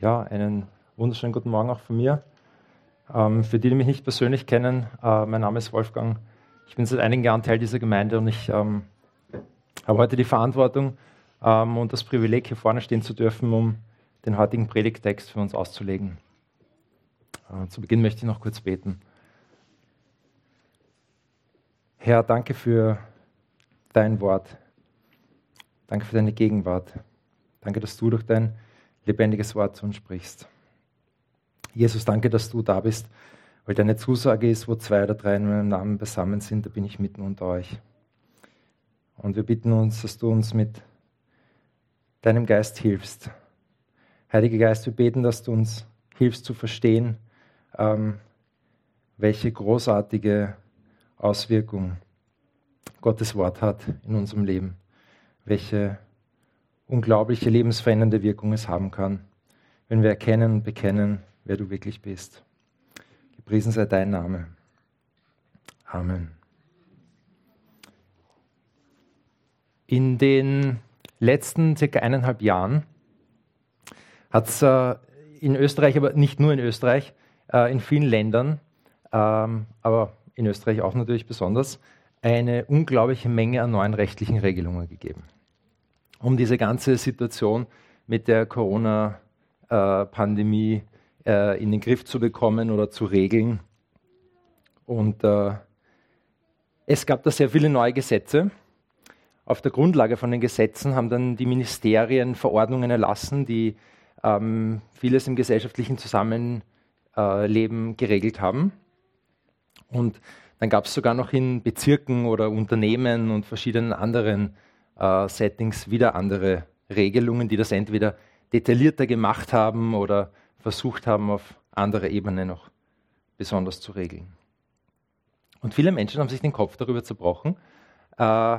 Ja, einen wunderschönen guten Morgen auch von mir. Ähm, für die, die mich nicht persönlich kennen, äh, mein Name ist Wolfgang. Ich bin seit einigen Jahren Teil dieser Gemeinde und ich ähm, habe heute die Verantwortung ähm, und das Privileg, hier vorne stehen zu dürfen, um den heutigen Predigttext für uns auszulegen. Äh, zu Beginn möchte ich noch kurz beten. Herr, danke für dein Wort. Danke für deine Gegenwart. Danke, dass du durch dein lebendiges Wort zu uns sprichst. Jesus, danke, dass du da bist, weil deine Zusage ist, wo zwei oder drei in meinem Namen beisammen sind, da bin ich mitten unter euch. Und wir bitten uns, dass du uns mit deinem Geist hilfst. Heiliger Geist, wir beten, dass du uns hilfst zu verstehen, ähm, welche großartige Auswirkung Gottes Wort hat in unserem Leben, welche unglaubliche lebensverändernde Wirkung es haben kann, wenn wir erkennen und bekennen, wer du wirklich bist. Gepriesen sei dein Name. Amen. In den letzten circa eineinhalb Jahren hat es äh, in Österreich, aber nicht nur in Österreich, äh, in vielen Ländern, ähm, aber in Österreich auch natürlich besonders, eine unglaubliche Menge an neuen rechtlichen Regelungen gegeben um diese ganze Situation mit der Corona-Pandemie äh, in den Griff zu bekommen oder zu regeln. Und äh, es gab da sehr viele neue Gesetze. Auf der Grundlage von den Gesetzen haben dann die Ministerien Verordnungen erlassen, die ähm, vieles im gesellschaftlichen Zusammenleben geregelt haben. Und dann gab es sogar noch in Bezirken oder Unternehmen und verschiedenen anderen äh, Settings wieder andere Regelungen, die das entweder detaillierter gemacht haben oder versucht haben, auf anderer Ebene noch besonders zu regeln. Und viele Menschen haben sich den Kopf darüber zerbrochen äh,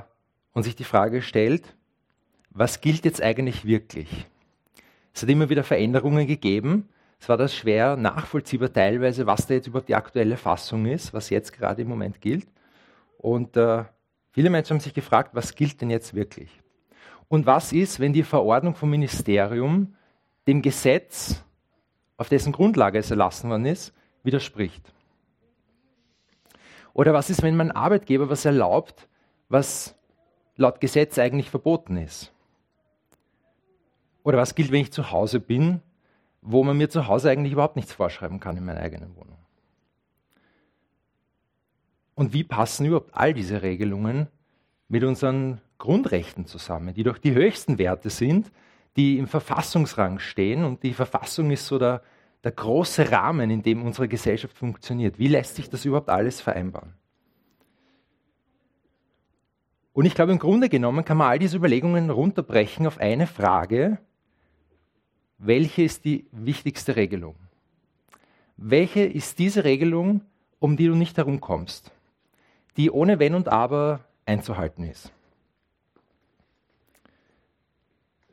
und sich die Frage gestellt, was gilt jetzt eigentlich wirklich? Es hat immer wieder Veränderungen gegeben. Es war das schwer nachvollziehbar teilweise, was da jetzt überhaupt die aktuelle Fassung ist, was jetzt gerade im Moment gilt. Und äh, Viele Menschen haben sich gefragt, was gilt denn jetzt wirklich? Und was ist, wenn die Verordnung vom Ministerium dem Gesetz, auf dessen Grundlage es erlassen worden ist, widerspricht? Oder was ist, wenn mein Arbeitgeber was erlaubt, was laut Gesetz eigentlich verboten ist? Oder was gilt, wenn ich zu Hause bin, wo man mir zu Hause eigentlich überhaupt nichts vorschreiben kann in meiner eigenen Wohnung? Und wie passen überhaupt all diese Regelungen mit unseren Grundrechten zusammen, die doch die höchsten Werte sind, die im Verfassungsrang stehen und die Verfassung ist so der, der große Rahmen, in dem unsere Gesellschaft funktioniert. Wie lässt sich das überhaupt alles vereinbaren? Und ich glaube, im Grunde genommen kann man all diese Überlegungen runterbrechen auf eine Frage, welche ist die wichtigste Regelung? Welche ist diese Regelung, um die du nicht herumkommst? Die ohne Wenn und Aber einzuhalten ist.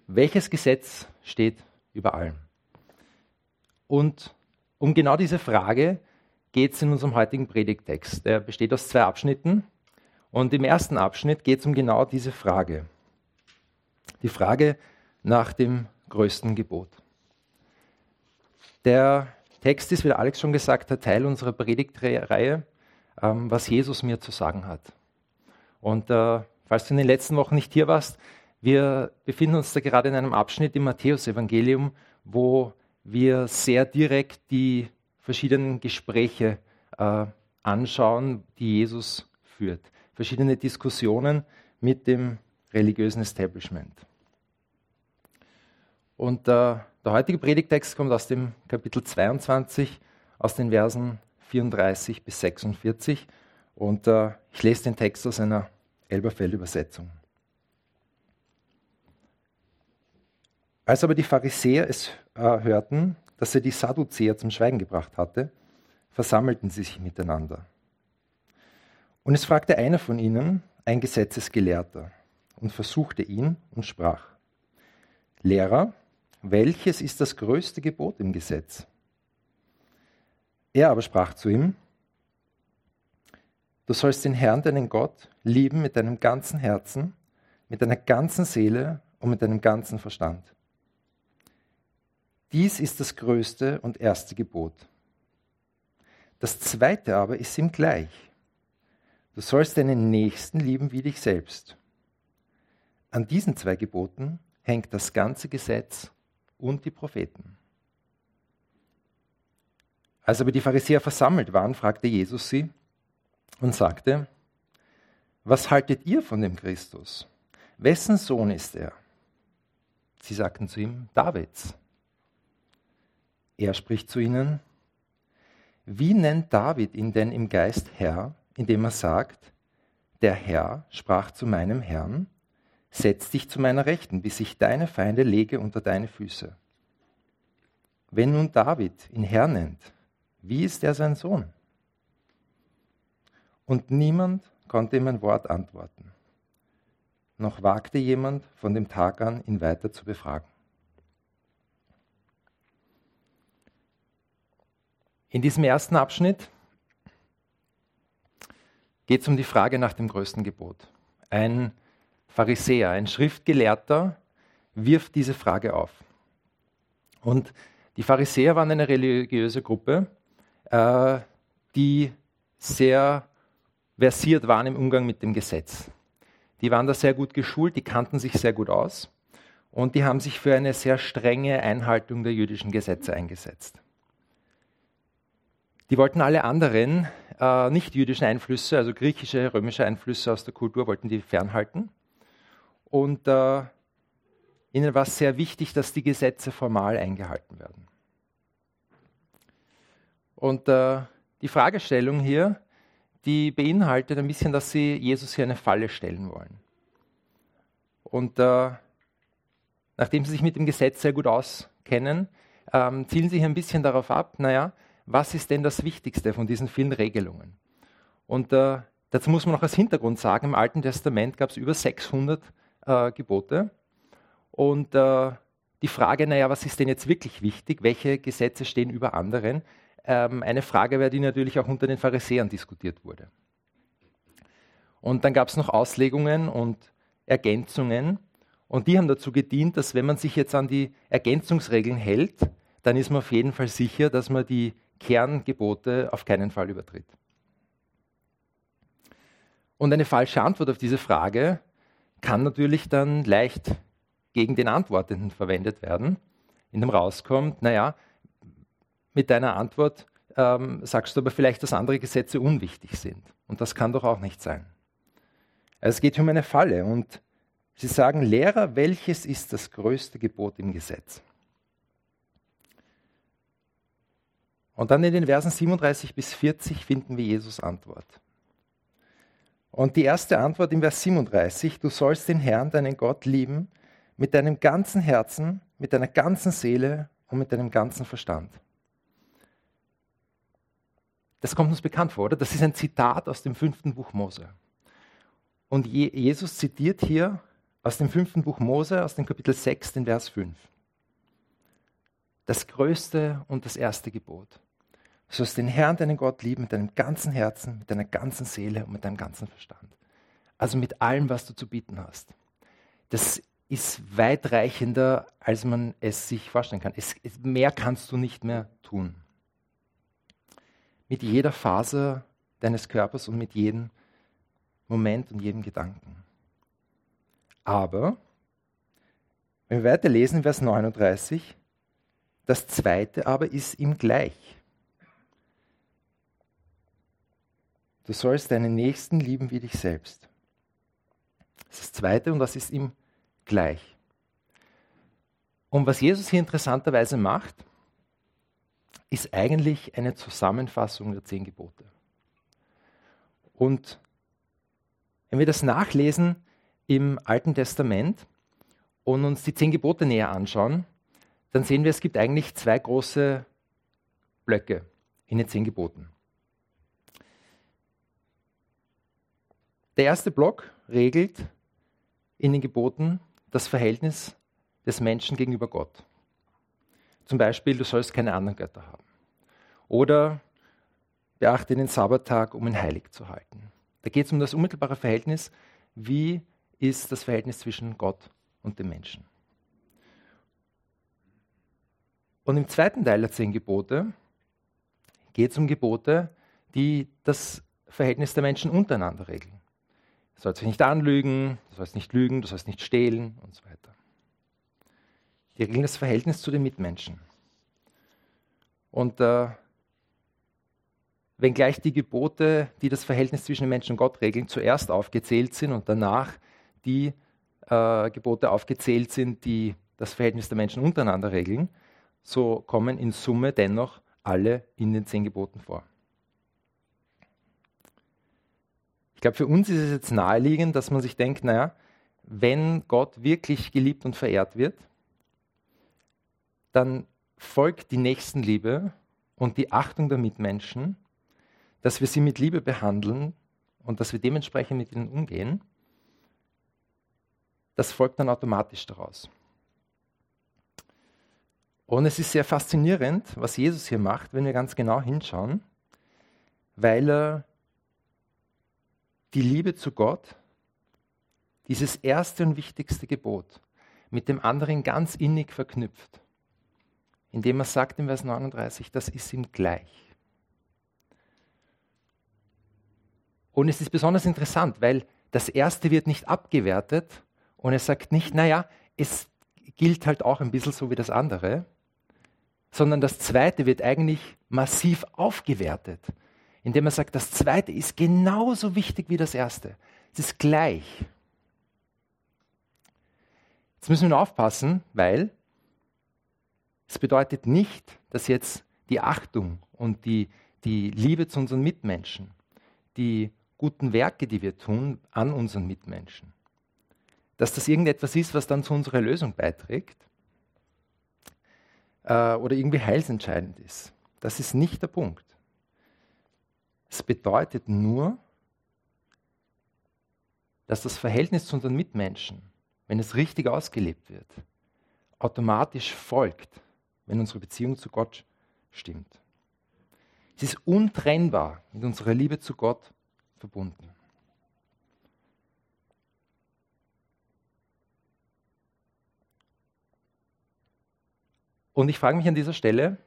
Welches Gesetz steht über allem? Und um genau diese Frage geht es in unserem heutigen Predigtext. Der besteht aus zwei Abschnitten. Und im ersten Abschnitt geht es um genau diese Frage. Die Frage nach dem größten Gebot. Der Text ist, wie Alex schon gesagt hat, Teil unserer Predigtreihe ähm, was Jesus mir zu sagen hat. Und äh, falls du in den letzten Wochen nicht hier warst, wir befinden uns da gerade in einem Abschnitt im Matthäusevangelium, wo wir sehr direkt die verschiedenen Gespräche äh, anschauen, die Jesus führt. Verschiedene Diskussionen mit dem religiösen Establishment. Und äh, der heutige Predigtext kommt aus dem Kapitel 22, aus den Versen 34 bis 46. Und äh, ich lese den Text aus einer Elberfeld-Übersetzung. Als aber die Pharisäer es äh, hörten, dass er die Sadduzäer zum Schweigen gebracht hatte, versammelten sie sich miteinander. Und es fragte einer von ihnen, ein Gesetzesgelehrter, und versuchte ihn und sprach, Lehrer, welches ist das größte Gebot im Gesetz? Er aber sprach zu ihm, du sollst den Herrn, deinen Gott, lieben mit deinem ganzen Herzen, mit deiner ganzen Seele und mit deinem ganzen Verstand. Dies ist das größte und erste Gebot. Das zweite aber ist ihm gleich. Du sollst deinen Nächsten lieben wie dich selbst. An diesen zwei Geboten hängt das ganze Gesetz und die Propheten. Als aber die Pharisäer versammelt waren, fragte Jesus sie und sagte, was haltet ihr von dem Christus? Wessen Sohn ist er? Sie sagten zu ihm, Davids. Er spricht zu ihnen, wie nennt David ihn denn im Geist Herr, indem er sagt, der Herr sprach zu meinem Herrn, setz dich zu meiner Rechten, bis ich deine Feinde lege unter deine Füße. Wenn nun David ihn Herr nennt, wie ist er sein Sohn? Und niemand konnte ihm ein Wort antworten. Noch wagte jemand von dem Tag an, ihn weiter zu befragen. In diesem ersten Abschnitt geht es um die Frage nach dem größten Gebot. Ein Pharisäer, ein Schriftgelehrter, wirft diese Frage auf. Und die Pharisäer waren eine religiöse Gruppe, äh, die sehr versiert waren im Umgang mit dem Gesetz. Die waren da sehr gut geschult, die kannten sich sehr gut aus und die haben sich für eine sehr strenge Einhaltung der jüdischen Gesetze eingesetzt. Die wollten alle anderen äh, nicht-jüdischen Einflüsse, also griechische, römische Einflüsse aus der Kultur, wollten die fernhalten. Und äh, ihnen war es sehr wichtig, dass die Gesetze formal eingehalten werden. Und äh, die Fragestellung hier, die beinhaltet ein bisschen, dass sie Jesus hier eine Falle stellen wollen. Und äh, nachdem sie sich mit dem Gesetz sehr gut auskennen, ähm, zielen sie hier ein bisschen darauf ab, naja, was ist denn das Wichtigste von diesen vielen Regelungen? Und äh, dazu muss man noch als Hintergrund sagen, im Alten Testament gab es über 600 äh, Gebote. Und äh, die Frage, naja, was ist denn jetzt wirklich wichtig? Welche Gesetze stehen über anderen? Ähm, eine Frage war, die natürlich auch unter den Pharisäern diskutiert wurde. Und dann gab es noch Auslegungen und Ergänzungen. Und die haben dazu gedient, dass wenn man sich jetzt an die Ergänzungsregeln hält, dann ist man auf jeden Fall sicher, dass man die Kerngebote auf keinen Fall übertritt. Und eine falsche Antwort auf diese Frage kann natürlich dann leicht gegen den Antwortenden verwendet werden, in dem rauskommt, naja, mit deiner Antwort ähm, sagst du aber vielleicht, dass andere Gesetze unwichtig sind. Und das kann doch auch nicht sein. Also es geht um eine Falle. Und sie sagen, Lehrer, welches ist das größte Gebot im Gesetz? Und dann in den Versen 37 bis 40 finden wir Jesus Antwort. Und die erste Antwort im Vers 37, du sollst den Herrn, deinen Gott, lieben mit deinem ganzen Herzen, mit deiner ganzen Seele und mit deinem ganzen Verstand. Das kommt uns bekannt vor, oder? Das ist ein Zitat aus dem fünften Buch Mose. Und Jesus zitiert hier aus dem fünften Buch Mose, aus dem Kapitel 6, den Vers 5. Das größte und das erste Gebot. Du sollst den Herrn, deinen Gott lieben mit deinem ganzen Herzen, mit deiner ganzen Seele und mit deinem ganzen Verstand. Also mit allem, was du zu bieten hast. Das ist weitreichender, als man es sich vorstellen kann. Es, mehr kannst du nicht mehr tun mit jeder Phase deines Körpers und mit jedem Moment und jedem Gedanken. Aber, wenn wir weiterlesen, Vers 39, das zweite aber ist ihm gleich. Du sollst deinen Nächsten lieben wie dich selbst. Das ist das zweite und das ist ihm gleich. Und was Jesus hier interessanterweise macht, ist eigentlich eine Zusammenfassung der zehn Gebote. Und wenn wir das nachlesen im Alten Testament und uns die zehn Gebote näher anschauen, dann sehen wir, es gibt eigentlich zwei große Blöcke in den zehn Geboten. Der erste Block regelt in den Geboten das Verhältnis des Menschen gegenüber Gott. Zum Beispiel, du sollst keine anderen Götter haben. Oder beachte den Sabbattag, um ihn heilig zu halten. Da geht es um das unmittelbare Verhältnis. Wie ist das Verhältnis zwischen Gott und dem Menschen? Und im zweiten Teil der zehn Gebote geht es um Gebote, die das Verhältnis der Menschen untereinander regeln. Du sollst dich nicht anlügen, du sollst nicht lügen, du sollst nicht stehlen und so weiter. Die regeln das Verhältnis zu den Mitmenschen. Und äh, wenngleich die Gebote, die das Verhältnis zwischen Menschen und Gott regeln, zuerst aufgezählt sind und danach die äh, Gebote aufgezählt sind, die das Verhältnis der Menschen untereinander regeln, so kommen in Summe dennoch alle in den zehn Geboten vor. Ich glaube, für uns ist es jetzt naheliegend, dass man sich denkt, naja, wenn Gott wirklich geliebt und verehrt wird, dann folgt die Nächstenliebe und die Achtung der Mitmenschen, dass wir sie mit Liebe behandeln und dass wir dementsprechend mit ihnen umgehen, das folgt dann automatisch daraus. Und es ist sehr faszinierend, was Jesus hier macht, wenn wir ganz genau hinschauen, weil er die Liebe zu Gott, dieses erste und wichtigste Gebot, mit dem anderen ganz innig verknüpft, indem er sagt im Vers 39, das ist ihm gleich. Und es ist besonders interessant, weil das erste wird nicht abgewertet und er sagt nicht, naja, es gilt halt auch ein bisschen so wie das andere, sondern das zweite wird eigentlich massiv aufgewertet, indem er sagt, das zweite ist genauso wichtig wie das erste. Es ist gleich. Jetzt müssen wir nur aufpassen, weil es bedeutet nicht, dass jetzt die Achtung und die, die Liebe zu unseren Mitmenschen, die guten Werke, die wir tun an unseren Mitmenschen, dass das irgendetwas ist, was dann zu unserer Lösung beiträgt, äh, oder irgendwie heilsentscheidend ist. Das ist nicht der Punkt. Es bedeutet nur, dass das Verhältnis zu unseren Mitmenschen, wenn es richtig ausgelebt wird, automatisch folgt, wenn unsere Beziehung zu Gott stimmt. Es ist untrennbar mit unserer Liebe zu Gott verbunden. Und ich frage mich an dieser Stelle,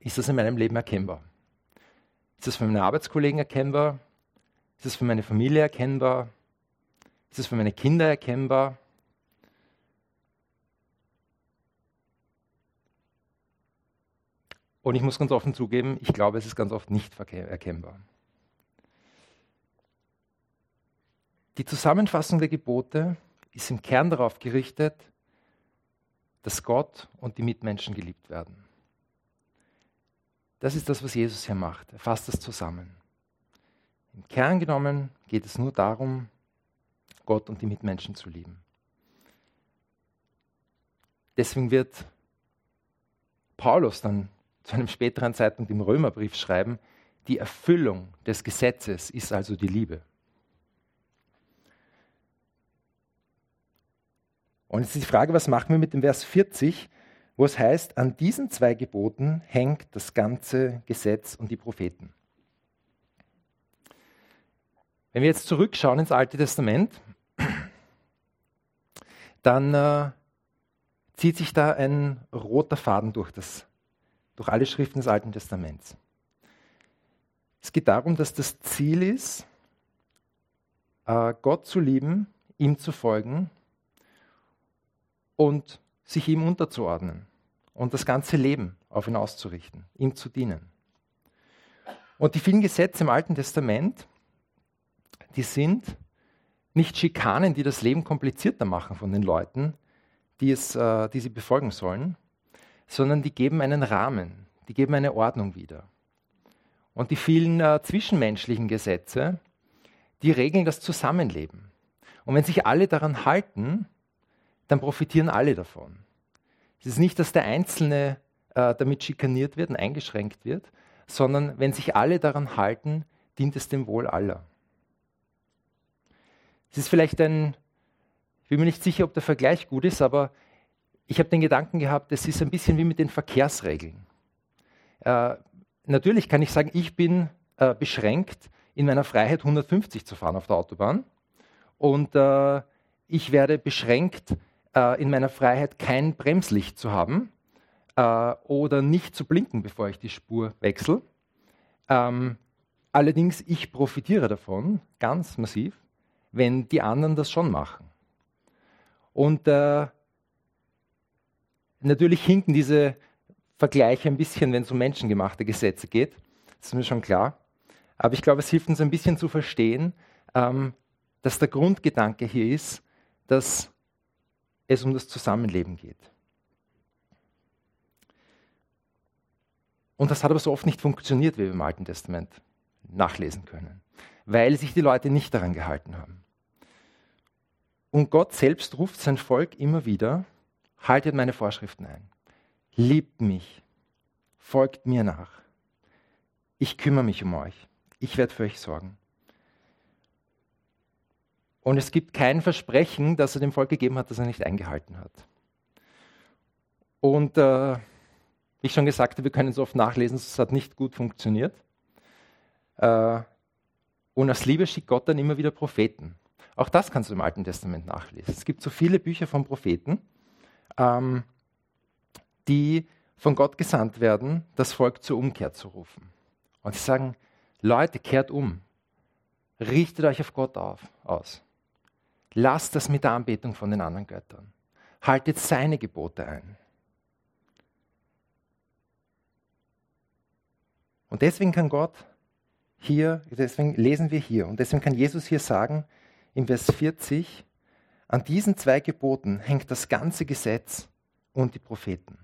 ist das in meinem Leben erkennbar? Ist das für meine Arbeitskollegen erkennbar? Ist das für meine Familie erkennbar? Ist das für meine Kinder erkennbar? Und ich muss ganz offen zugeben, ich glaube, es ist ganz oft nicht erkennbar. Die Zusammenfassung der Gebote ist im Kern darauf gerichtet, dass Gott und die Mitmenschen geliebt werden. Das ist das, was Jesus hier macht. Er fasst das zusammen. Im Kern genommen geht es nur darum, Gott und die Mitmenschen zu lieben. Deswegen wird Paulus dann zu einem späteren Zeitpunkt im Römerbrief schreiben, die Erfüllung des Gesetzes ist also die Liebe. Und jetzt ist die Frage, was machen wir mit dem Vers 40, wo es heißt, an diesen zwei Geboten hängt das ganze Gesetz und die Propheten. Wenn wir jetzt zurückschauen ins Alte Testament, dann äh, zieht sich da ein roter Faden durch, das, durch alle Schriften des Alten Testaments. Es geht darum, dass das Ziel ist, äh, Gott zu lieben, ihm zu folgen und sich ihm unterzuordnen und das ganze Leben auf ihn auszurichten, ihm zu dienen. Und die vielen Gesetze im Alten Testament, die sind nicht Schikanen, die das Leben komplizierter machen von den Leuten, die, es, äh, die sie befolgen sollen, sondern die geben einen Rahmen, die geben eine Ordnung wieder. Und die vielen äh, zwischenmenschlichen Gesetze, die regeln das Zusammenleben. Und wenn sich alle daran halten, dann profitieren alle davon. Es ist nicht, dass der Einzelne äh, damit schikaniert wird und eingeschränkt wird, sondern wenn sich alle daran halten, dient es dem Wohl aller. Es ist vielleicht ein, ich bin mir nicht sicher, ob der Vergleich gut ist, aber ich habe den Gedanken gehabt, es ist ein bisschen wie mit den Verkehrsregeln. Äh, natürlich kann ich sagen, ich bin äh, beschränkt in meiner Freiheit 150 zu fahren auf der Autobahn und äh, ich werde beschränkt äh, in meiner Freiheit kein Bremslicht zu haben, äh, oder nicht zu blinken, bevor ich die Spur wechsle. Ähm, allerdings, ich profitiere davon ganz massiv, wenn die anderen das schon machen. Und äh, natürlich hinken diese Vergleiche ein bisschen, wenn es um menschengemachte Gesetze geht. Das ist mir schon klar. Aber ich glaube, es hilft uns ein bisschen zu verstehen, ähm, dass der Grundgedanke hier ist, dass es um das Zusammenleben geht. Und das hat aber so oft nicht funktioniert, wie wir im Alten Testament nachlesen können, weil sich die Leute nicht daran gehalten haben. Und Gott selbst ruft sein Volk immer wieder, haltet meine Vorschriften ein, liebt mich, folgt mir nach. Ich kümmere mich um euch, ich werde für euch sorgen. Und es gibt kein Versprechen, das er dem Volk gegeben hat, das er nicht eingehalten hat. Und äh, wie ich schon gesagt habe, wir können es oft nachlesen, es hat nicht gut funktioniert. Äh, und aus Liebe schickt Gott dann immer wieder Propheten. Auch das kannst du im Alten Testament nachlesen. Es gibt so viele Bücher von Propheten, ähm, die von Gott gesandt werden, das Volk zur Umkehr zu rufen. Und sie sagen, Leute, kehrt um. Richtet euch auf Gott auf, aus. Lasst das mit der Anbetung von den anderen Göttern. Haltet seine Gebote ein. Und deswegen kann Gott hier, deswegen lesen wir hier, und deswegen kann Jesus hier sagen, im Vers 40, an diesen zwei Geboten hängt das ganze Gesetz und die Propheten.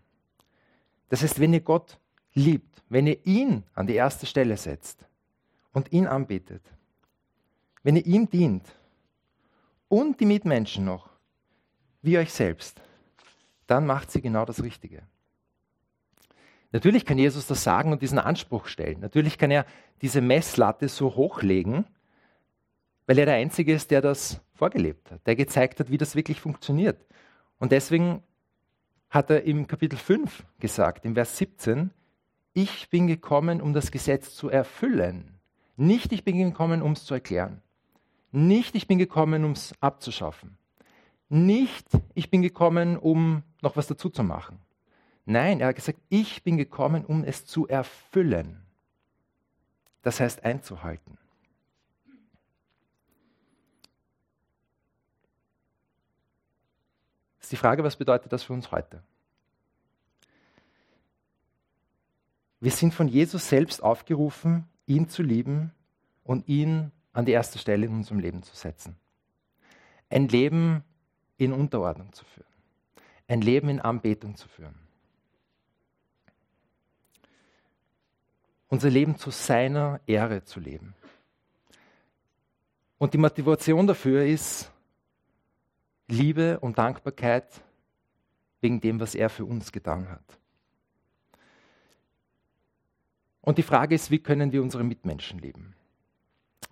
Das heißt, wenn ihr Gott liebt, wenn ihr ihn an die erste Stelle setzt und ihn anbetet, wenn ihr ihm dient und die Mitmenschen noch, wie euch selbst, dann macht sie genau das Richtige. Natürlich kann Jesus das sagen und diesen Anspruch stellen. Natürlich kann er diese Messlatte so hochlegen, weil er der Einzige ist, der das vorgelebt hat, der gezeigt hat, wie das wirklich funktioniert. Und deswegen hat er im Kapitel 5 gesagt, im Vers 17, ich bin gekommen, um das Gesetz zu erfüllen. Nicht, ich bin gekommen, um es zu erklären. Nicht, ich bin gekommen, um es abzuschaffen. Nicht, ich bin gekommen, um noch was dazu zu machen. Nein, er hat gesagt, ich bin gekommen, um es zu erfüllen. Das heißt einzuhalten. Die Frage, was bedeutet das für uns heute? Wir sind von Jesus selbst aufgerufen, ihn zu lieben und ihn an die erste Stelle in unserem Leben zu setzen. Ein Leben in Unterordnung zu führen. Ein Leben in Anbetung zu führen. unser Leben zu seiner Ehre zu leben. Und die Motivation dafür ist Liebe und Dankbarkeit wegen dem, was er für uns getan hat. Und die Frage ist, wie können wir unsere Mitmenschen lieben?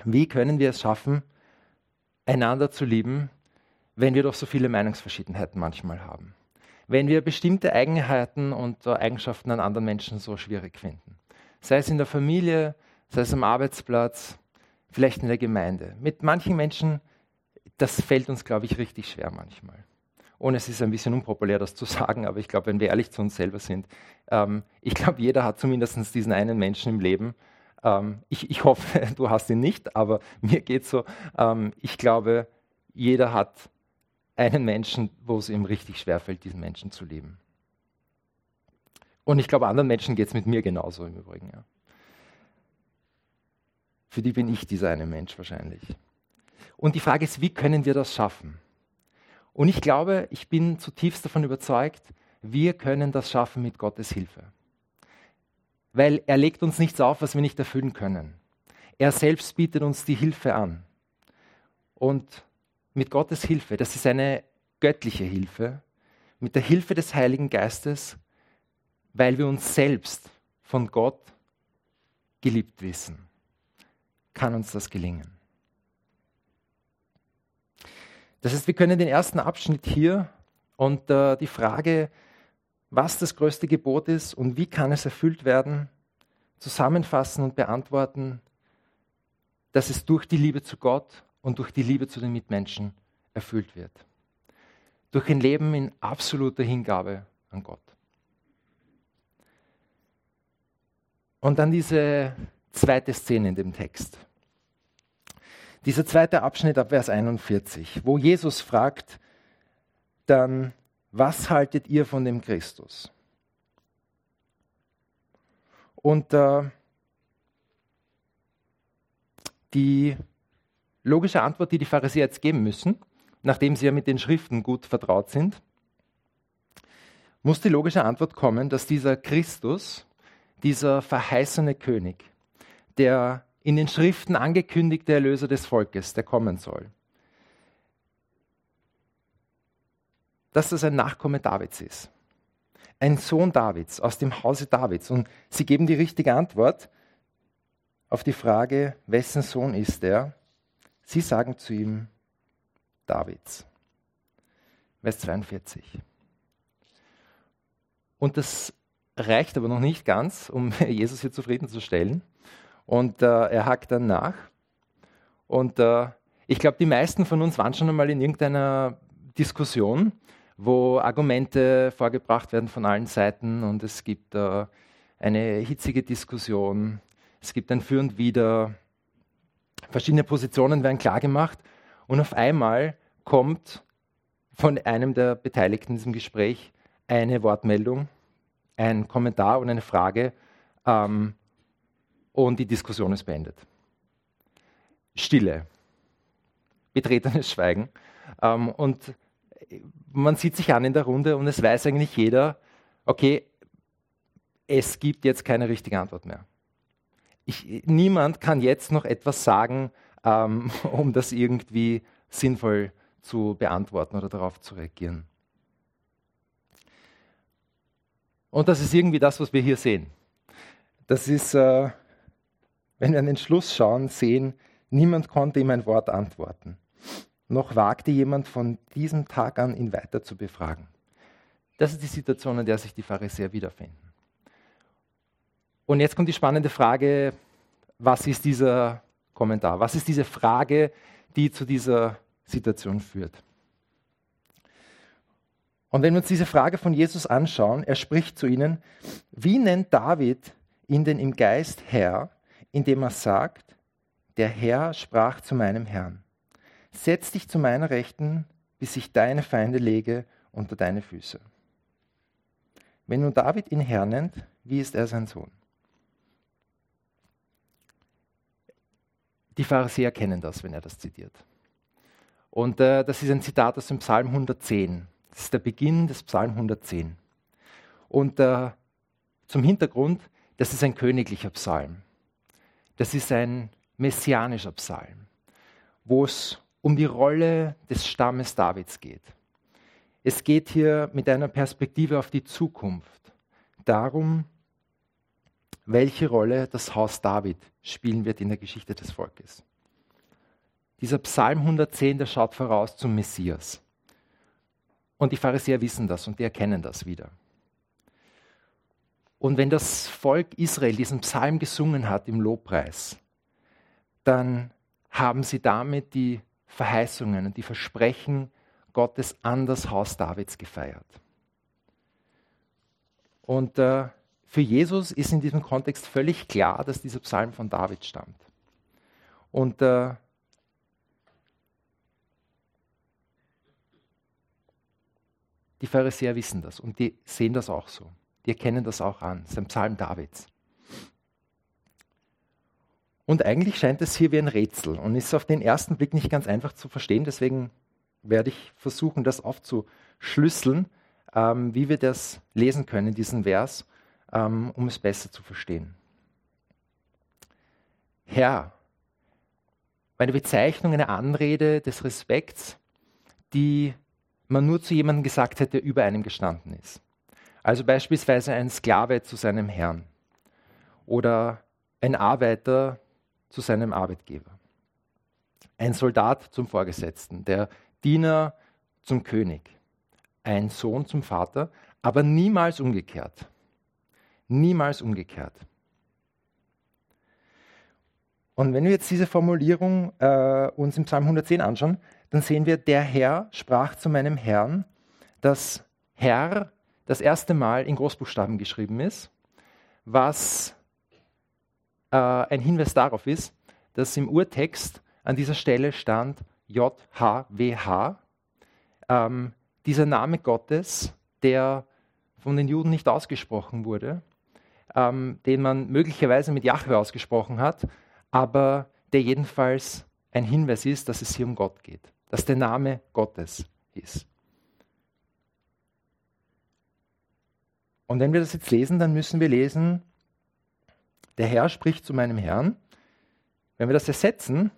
Wie können wir es schaffen, einander zu lieben, wenn wir doch so viele Meinungsverschiedenheiten manchmal haben? Wenn wir bestimmte Eigenheiten und Eigenschaften an anderen Menschen so schwierig finden? sei es in der Familie, sei es am Arbeitsplatz, vielleicht in der Gemeinde. Mit manchen Menschen, das fällt uns, glaube ich, richtig schwer manchmal. Und es ist ein bisschen unpopulär, das zu sagen, aber ich glaube, wenn wir ehrlich zu uns selber sind, ähm, ich glaube, jeder hat zumindest diesen einen Menschen im Leben. Ähm, ich, ich, hoffe, du hast ihn nicht, aber mir geht es so. Ähm, ich glaube, jeder hat einen Menschen, wo es ihm richtig schwer fällt, diesen Menschen zu lieben. Und ich glaube, anderen Menschen geht es mit mir genauso im Übrigen. Ja. Für die bin ich dieser eine Mensch wahrscheinlich. Und die Frage ist, wie können wir das schaffen? Und ich glaube, ich bin zutiefst davon überzeugt, wir können das schaffen mit Gottes Hilfe. Weil er legt uns nichts auf, was wir nicht erfüllen können. Er selbst bietet uns die Hilfe an. Und mit Gottes Hilfe, das ist eine göttliche Hilfe, mit der Hilfe des Heiligen Geistes weil wir uns selbst von Gott geliebt wissen, kann uns das gelingen. Das heißt, wir können den ersten Abschnitt hier und äh, die Frage, was das größte Gebot ist und wie kann es erfüllt werden, zusammenfassen und beantworten, dass es durch die Liebe zu Gott und durch die Liebe zu den Mitmenschen erfüllt wird. Durch ein Leben in absoluter Hingabe an Gott. Und dann diese zweite Szene in dem Text. Dieser zweite Abschnitt ab Vers 41, wo Jesus fragt, dann, was haltet ihr von dem Christus? Und äh, die logische Antwort, die die Pharisäer jetzt geben müssen, nachdem sie ja mit den Schriften gut vertraut sind, muss die logische Antwort kommen, dass dieser Christus, dieser verheißene König, der in den Schriften angekündigte Erlöser des Volkes, der kommen soll, dass das ein Nachkomme Davids ist. Ein Sohn Davids aus dem Hause Davids. Und sie geben die richtige Antwort auf die Frage, wessen Sohn ist er? Sie sagen zu ihm, Davids. Vers 42. Und das reicht aber noch nicht ganz, um Jesus hier zufriedenzustellen. Und äh, er hakt dann nach. Und äh, ich glaube, die meisten von uns waren schon einmal in irgendeiner Diskussion, wo Argumente vorgebracht werden von allen Seiten und es gibt äh, eine hitzige Diskussion, es gibt ein Für und Wider, verschiedene Positionen werden klargemacht und auf einmal kommt von einem der Beteiligten in diesem Gespräch eine Wortmeldung, ein Kommentar und eine Frage ähm, und die Diskussion ist beendet. Stille, betretenes Schweigen ähm, und man sieht sich an in der Runde und es weiß eigentlich jeder, okay, es gibt jetzt keine richtige Antwort mehr. Ich, niemand kann jetzt noch etwas sagen, ähm, um das irgendwie sinnvoll zu beantworten oder darauf zu reagieren. Und das ist irgendwie das, was wir hier sehen. Das ist, äh, wenn wir an den Schluss schauen, sehen, niemand konnte ihm ein Wort antworten. Noch wagte jemand von diesem Tag an, ihn weiter zu befragen. Das ist die Situation, in der sich die Pharisäer wiederfinden. Und jetzt kommt die spannende Frage, was ist dieser Kommentar? Was ist diese Frage, die zu dieser Situation führt? Und wenn wir uns diese Frage von Jesus anschauen, er spricht zu ihnen, wie nennt David ihn denn im Geist Herr, indem er sagt, der Herr sprach zu meinem Herrn, setz dich zu meiner Rechten, bis ich deine Feinde lege unter deine Füße. Wenn nun David ihn Herr nennt, wie ist er sein Sohn? Die Pharisäer kennen das, wenn er das zitiert. Und äh, das ist ein Zitat aus dem Psalm 110. Das ist der Beginn des Psalm 110. Und äh, zum Hintergrund, das ist ein königlicher Psalm. Das ist ein messianischer Psalm, wo es um die Rolle des Stammes Davids geht. Es geht hier mit einer Perspektive auf die Zukunft darum, welche Rolle das Haus David spielen wird in der Geschichte des Volkes. Dieser Psalm 110, der schaut voraus zum Messias. Und die Pharisäer wissen das und die erkennen das wieder. Und wenn das Volk Israel diesen Psalm gesungen hat im Lobpreis, dann haben sie damit die Verheißungen und die Versprechen Gottes an das Haus Davids gefeiert. Und äh, für Jesus ist in diesem Kontext völlig klar, dass dieser Psalm von David stammt. Und äh, die Pharisäer wissen das und die sehen das auch so. Die erkennen das auch an. Es ist ein Psalm Davids. Und eigentlich scheint es hier wie ein Rätsel und ist auf den ersten Blick nicht ganz einfach zu verstehen. Deswegen werde ich versuchen, das aufzuschlüsseln, ähm, wie wir das lesen können, diesen Vers ähm, um es besser zu verstehen. Herr, eine Bezeichnung, eine Anrede des Respekts, die man nur zu jemandem gesagt hätte, der über einem gestanden ist. Also beispielsweise ein Sklave zu seinem Herrn oder ein Arbeiter zu seinem Arbeitgeber. Ein Soldat zum Vorgesetzten, der Diener zum König, ein Sohn zum Vater, aber niemals umgekehrt. Niemals umgekehrt. Und wenn wir jetzt diese Formulierung äh, uns im Psalm 110 anschauen, dann sehen wir, der Herr sprach zu meinem Herrn, dass Herr das erste Mal in Großbuchstaben geschrieben ist, was äh, ein Hinweis darauf ist, dass im Urtext an dieser Stelle stand JHWH, ähm, dieser Name Gottes, der von den Juden nicht ausgesprochen wurde, ähm, den man möglicherweise mit Jahwe ausgesprochen hat, aber der jedenfalls ein Hinweis ist, dass es hier um Gott geht, dass der Name Gottes ist. Und wenn wir das jetzt lesen, dann müssen wir lesen, der Herr spricht zu meinem Herrn. Wenn wir das ersetzen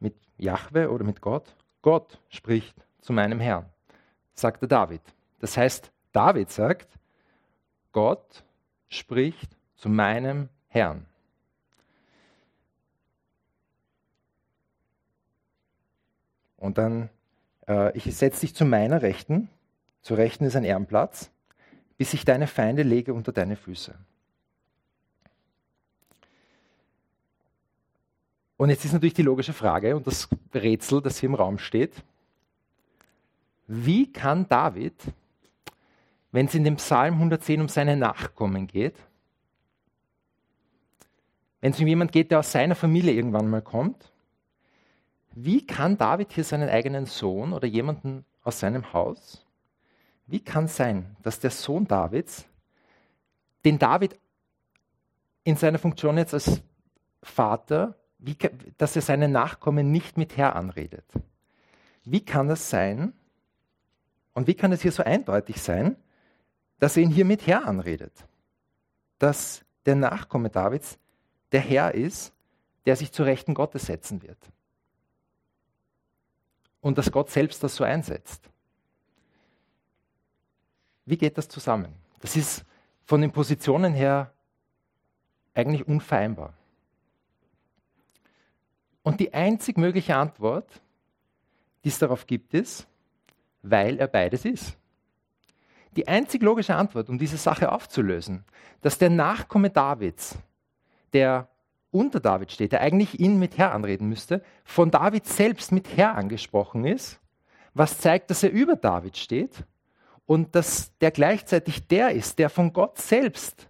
mit Jahwe oder mit Gott, Gott spricht zu meinem Herrn, sagte David. Das heißt, David sagt, Gott spricht zu meinem Herrn. Und dann, äh, ich setze dich zu meiner Rechten, zur Rechten ist ein Ehrenplatz, bis ich deine Feinde lege unter deine Füße. Und jetzt ist natürlich die logische Frage und das Rätsel, das hier im Raum steht. Wie kann David, wenn es in dem Psalm 110 um seine Nachkommen geht, wenn es um jemanden geht, der aus seiner Familie irgendwann mal kommt, wie kann David hier seinen eigenen Sohn oder jemanden aus seinem Haus, wie kann es sein, dass der Sohn Davids, den David in seiner Funktion jetzt als Vater, wie, dass er seine Nachkommen nicht mit Herr anredet? Wie kann es sein, und wie kann es hier so eindeutig sein, dass er ihn hier mit Herr anredet? Dass der Nachkomme Davids der Herr ist, der sich zu Rechten Gottes setzen wird. Und dass Gott selbst das so einsetzt. Wie geht das zusammen? Das ist von den Positionen her eigentlich unvereinbar. Und die einzig mögliche Antwort, die es darauf gibt, ist, weil er beides ist. Die einzig logische Antwort, um diese Sache aufzulösen, dass der Nachkomme Davids, der unter David steht, der eigentlich ihn mit Herr anreden müsste, von David selbst mit Herr angesprochen ist, was zeigt, dass er über David steht und dass der gleichzeitig der ist, der von Gott selbst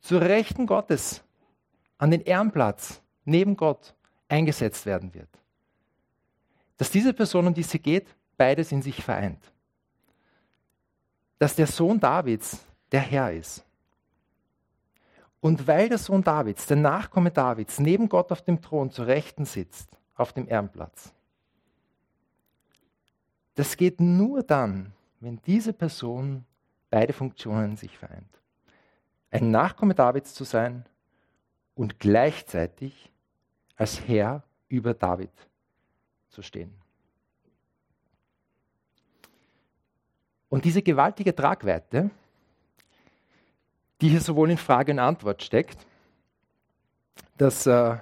zur Rechten Gottes an den Ehrenplatz neben Gott eingesetzt werden wird. Dass diese Person, um die sie geht, beides in sich vereint. Dass der Sohn Davids der Herr ist. Und weil der Sohn Davids, der Nachkomme Davids, neben Gott auf dem Thron zur Rechten sitzt, auf dem Ehrenplatz, das geht nur dann, wenn diese Person beide Funktionen in sich vereint. Ein Nachkomme Davids zu sein und gleichzeitig als Herr über David zu stehen. Und diese gewaltige Tragweite, die hier sowohl in Frage und Antwort steckt, das äh,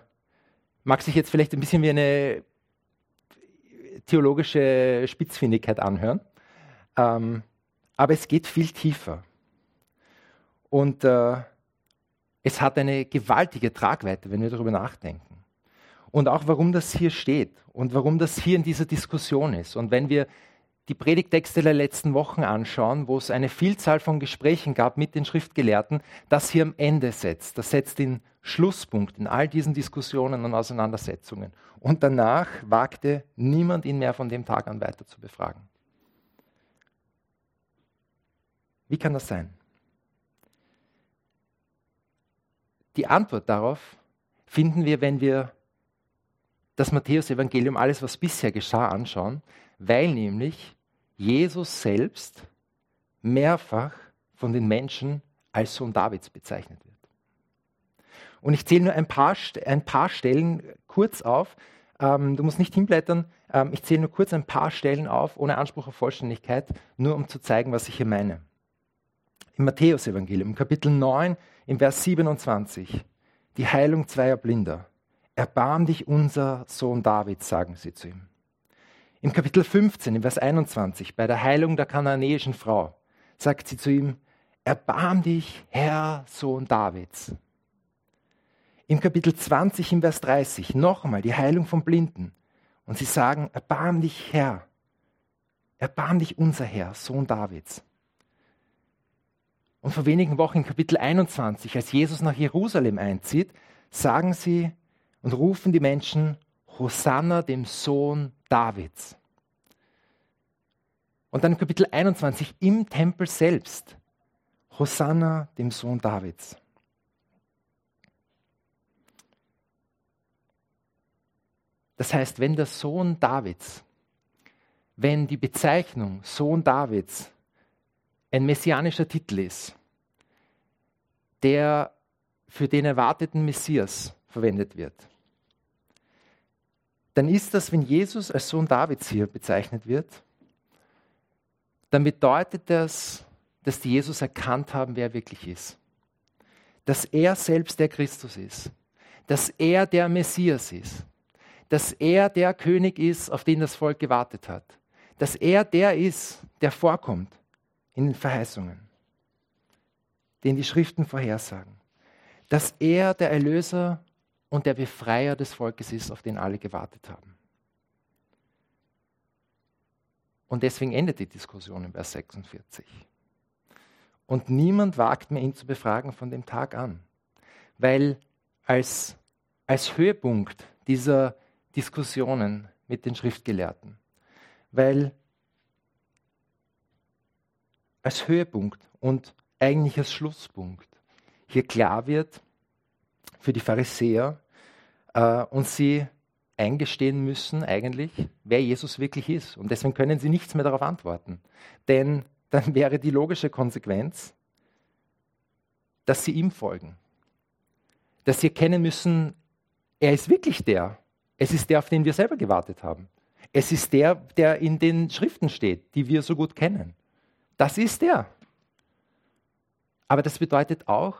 mag sich jetzt vielleicht ein bisschen wie eine theologische Spitzfindigkeit anhören, ähm, aber es geht viel tiefer. Und äh, es hat eine gewaltige Tragweite, wenn wir darüber nachdenken. Und auch warum das hier steht und warum das hier in dieser Diskussion ist. Und wenn wir die Predigtexte der letzten Wochen anschauen, wo es eine Vielzahl von Gesprächen gab mit den Schriftgelehrten, das hier am Ende setzt. Das setzt den Schlusspunkt in all diesen Diskussionen und Auseinandersetzungen. Und danach wagte niemand ihn mehr von dem Tag an weiter zu befragen. Wie kann das sein? Die Antwort darauf finden wir, wenn wir das Matthäusevangelium, alles, was bisher geschah, anschauen, weil nämlich Jesus selbst mehrfach von den Menschen als Sohn Davids bezeichnet wird. Und ich zähle nur ein paar, ein paar Stellen kurz auf. Ähm, du musst nicht hinblättern. Ähm, ich zähle nur kurz ein paar Stellen auf, ohne Anspruch auf Vollständigkeit, nur um zu zeigen, was ich hier meine. Im Matthäusevangelium, Kapitel 9, im Vers 27, die Heilung zweier Blinder. Erbarm dich unser Sohn David, sagen sie zu ihm. Im Kapitel 15, im Vers 21, bei der Heilung der kananäischen Frau, sagt sie zu ihm, Erbarm dich, Herr, Sohn Davids. Im Kapitel 20, im Vers 30, noch einmal die Heilung von Blinden. Und sie sagen, Erbarm dich, Herr. Erbarm dich, unser Herr, Sohn Davids. Und vor wenigen Wochen in Kapitel 21, als Jesus nach Jerusalem einzieht, sagen sie und rufen die Menschen Hosanna dem Sohn Davids. Und dann in Kapitel 21 im Tempel selbst Hosanna dem Sohn Davids. Das heißt, wenn der Sohn Davids, wenn die Bezeichnung Sohn Davids ein messianischer Titel ist, der für den erwarteten Messias verwendet wird, dann ist das, wenn Jesus als Sohn Davids hier bezeichnet wird, dann bedeutet das, dass die Jesus erkannt haben, wer er wirklich ist. Dass er selbst der Christus ist. Dass er der Messias ist dass er der König ist, auf den das Volk gewartet hat. Dass er der ist, der vorkommt in den Verheißungen, den die Schriften vorhersagen. Dass er der Erlöser und der Befreier des Volkes ist, auf den alle gewartet haben. Und deswegen endet die Diskussion in Vers 46. Und niemand wagt mehr, ihn zu befragen von dem Tag an. Weil als, als Höhepunkt dieser Diskussionen mit den Schriftgelehrten, weil als Höhepunkt und eigentlich als Schlusspunkt hier klar wird für die Pharisäer äh, und sie eingestehen müssen eigentlich, wer Jesus wirklich ist. Und deswegen können sie nichts mehr darauf antworten. Denn dann wäre die logische Konsequenz, dass sie ihm folgen. Dass sie erkennen müssen, er ist wirklich der, es ist der, auf den wir selber gewartet haben. Es ist der, der in den Schriften steht, die wir so gut kennen. Das ist der. Aber das bedeutet auch,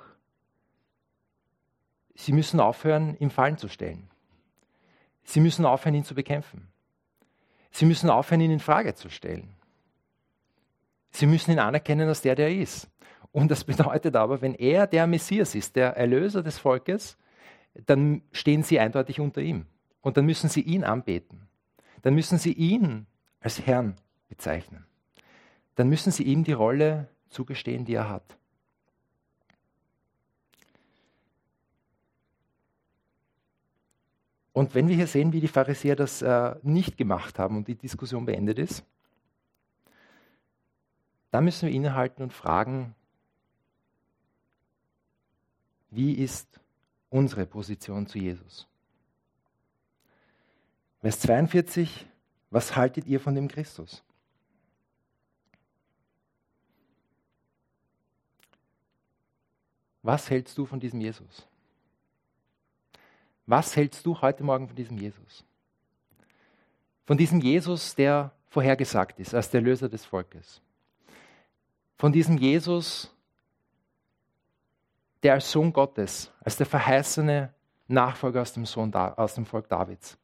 Sie müssen aufhören, ihm Fallen zu stellen. Sie müssen aufhören, ihn zu bekämpfen. Sie müssen aufhören, ihn in Frage zu stellen. Sie müssen ihn anerkennen als der, der er ist. Und das bedeutet aber, wenn er der Messias ist, der Erlöser des Volkes, dann stehen sie eindeutig unter ihm. Und dann müssen sie ihn anbeten. Dann müssen sie ihn als Herrn bezeichnen. Dann müssen sie ihm die Rolle zugestehen, die er hat. Und wenn wir hier sehen, wie die Pharisäer das äh, nicht gemacht haben und die Diskussion beendet ist, dann müssen wir innehalten und fragen, wie ist unsere Position zu Jesus? Vers 42, was haltet ihr von dem Christus? Was hältst du von diesem Jesus? Was hältst du heute Morgen von diesem Jesus? Von diesem Jesus, der vorhergesagt ist als der Löser des Volkes. Von diesem Jesus, der als Sohn Gottes, als der verheißene Nachfolger aus dem, Sohn, aus dem Volk Davids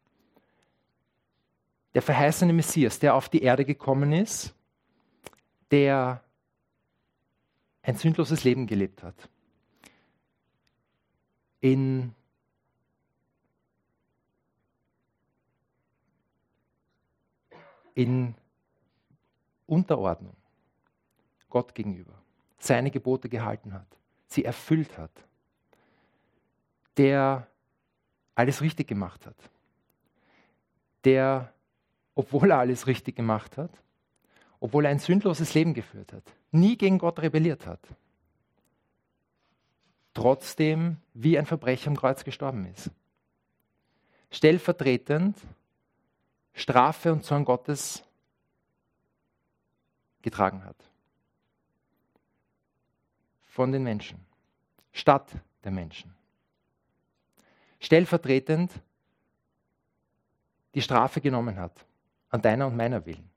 der verheißene Messias, der auf die Erde gekommen ist, der ein sündloses Leben gelebt hat. In in Unterordnung Gott gegenüber, seine Gebote gehalten hat, sie erfüllt hat, der alles richtig gemacht hat, der obwohl er alles richtig gemacht hat, obwohl er ein sündloses Leben geführt hat, nie gegen Gott rebelliert hat, trotzdem wie ein Verbrecher am Kreuz gestorben ist. Stellvertretend Strafe und Zorn Gottes getragen hat. Von den Menschen, statt der Menschen. Stellvertretend die Strafe genommen hat an deiner und meiner Willen.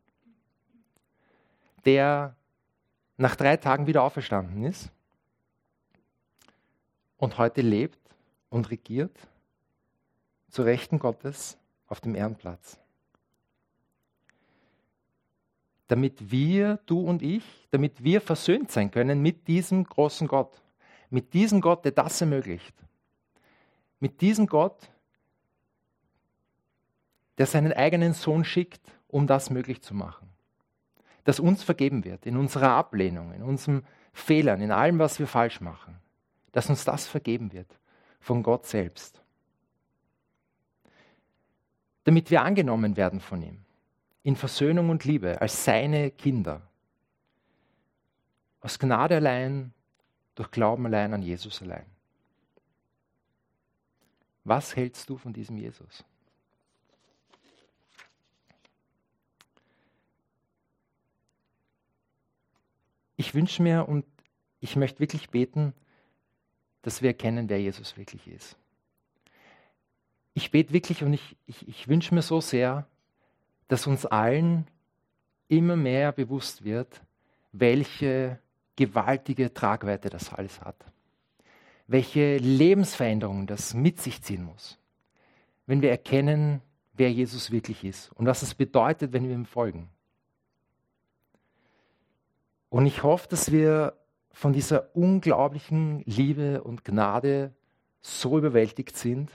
Der nach drei Tagen wieder auferstanden ist und heute lebt und regiert zu Rechten Gottes auf dem Ehrenplatz. Damit wir, du und ich, damit wir versöhnt sein können mit diesem großen Gott, mit diesem Gott, der das ermöglicht, mit diesem Gott, der seinen eigenen Sohn schickt, um das möglich zu machen. Dass uns vergeben wird in unserer Ablehnung, in unserem Fehlern, in allem, was wir falsch machen, dass uns das vergeben wird von Gott selbst. Damit wir angenommen werden von ihm, in Versöhnung und Liebe, als seine Kinder. Aus Gnade allein, durch Glauben allein an Jesus allein. Was hältst du von diesem Jesus? Ich wünsche mir und ich möchte wirklich beten, dass wir erkennen, wer Jesus wirklich ist. Ich bete wirklich und ich, ich, ich wünsche mir so sehr, dass uns allen immer mehr bewusst wird, welche gewaltige Tragweite das alles hat. Welche Lebensveränderung das mit sich ziehen muss, wenn wir erkennen, wer Jesus wirklich ist und was es bedeutet, wenn wir ihm folgen. Und ich hoffe, dass wir von dieser unglaublichen Liebe und Gnade so überwältigt sind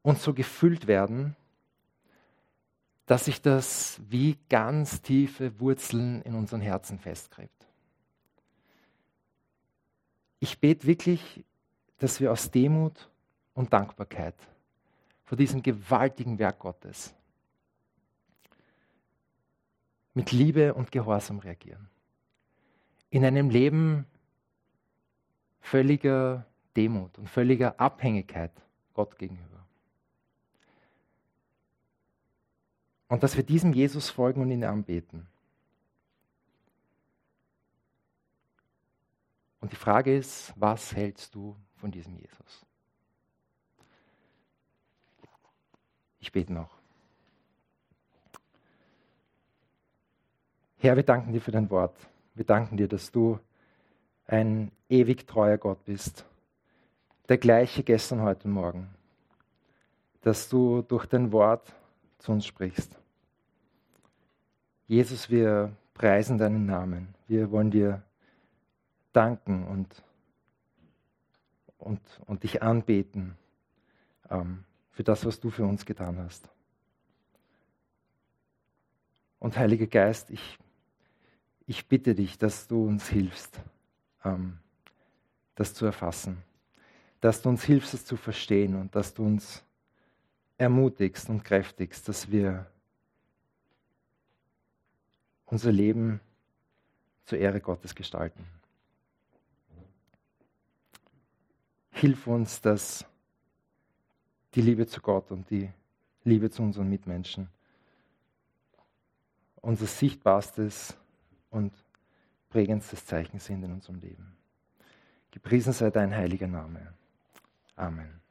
und so gefüllt werden, dass sich das wie ganz tiefe Wurzeln in unseren Herzen festgräbt. Ich bete wirklich, dass wir aus Demut und Dankbarkeit vor diesem gewaltigen Werk Gottes mit Liebe und Gehorsam reagieren. In einem Leben völliger Demut und völliger Abhängigkeit Gott gegenüber. Und dass wir diesem Jesus folgen und ihn anbeten. Und die Frage ist, was hältst du von diesem Jesus? Ich bete noch. Herr, wir danken dir für dein Wort. Wir danken dir, dass du ein ewig treuer Gott bist. Der gleiche gestern, heute und morgen. Dass du durch dein Wort zu uns sprichst. Jesus, wir preisen deinen Namen. Wir wollen dir danken und, und, und dich anbeten ähm, für das, was du für uns getan hast. Und Heiliger Geist, ich ich bitte dich, dass du uns hilfst, ähm, das zu erfassen, dass du uns hilfst, es zu verstehen und dass du uns ermutigst und kräftigst, dass wir unser Leben zur Ehre Gottes gestalten. Hilf uns, dass die Liebe zu Gott und die Liebe zu unseren Mitmenschen unser sichtbarstes und prägendstes Zeichen sind in unserem Leben. Gepriesen sei dein heiliger Name. Amen.